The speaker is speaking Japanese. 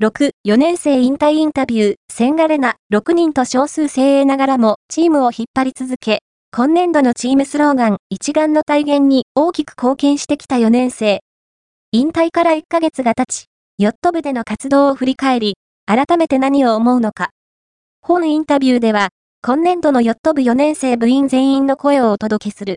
6、4年生引退インタビュー、千賀レナ、6人と少数精鋭ながらも、チームを引っ張り続け、今年度のチームスローガン、一丸の体現に大きく貢献してきた4年生。引退から1ヶ月が経ち、ヨット部での活動を振り返り、改めて何を思うのか。本インタビューでは、今年度のヨット部4年生部員全員の声をお届けする。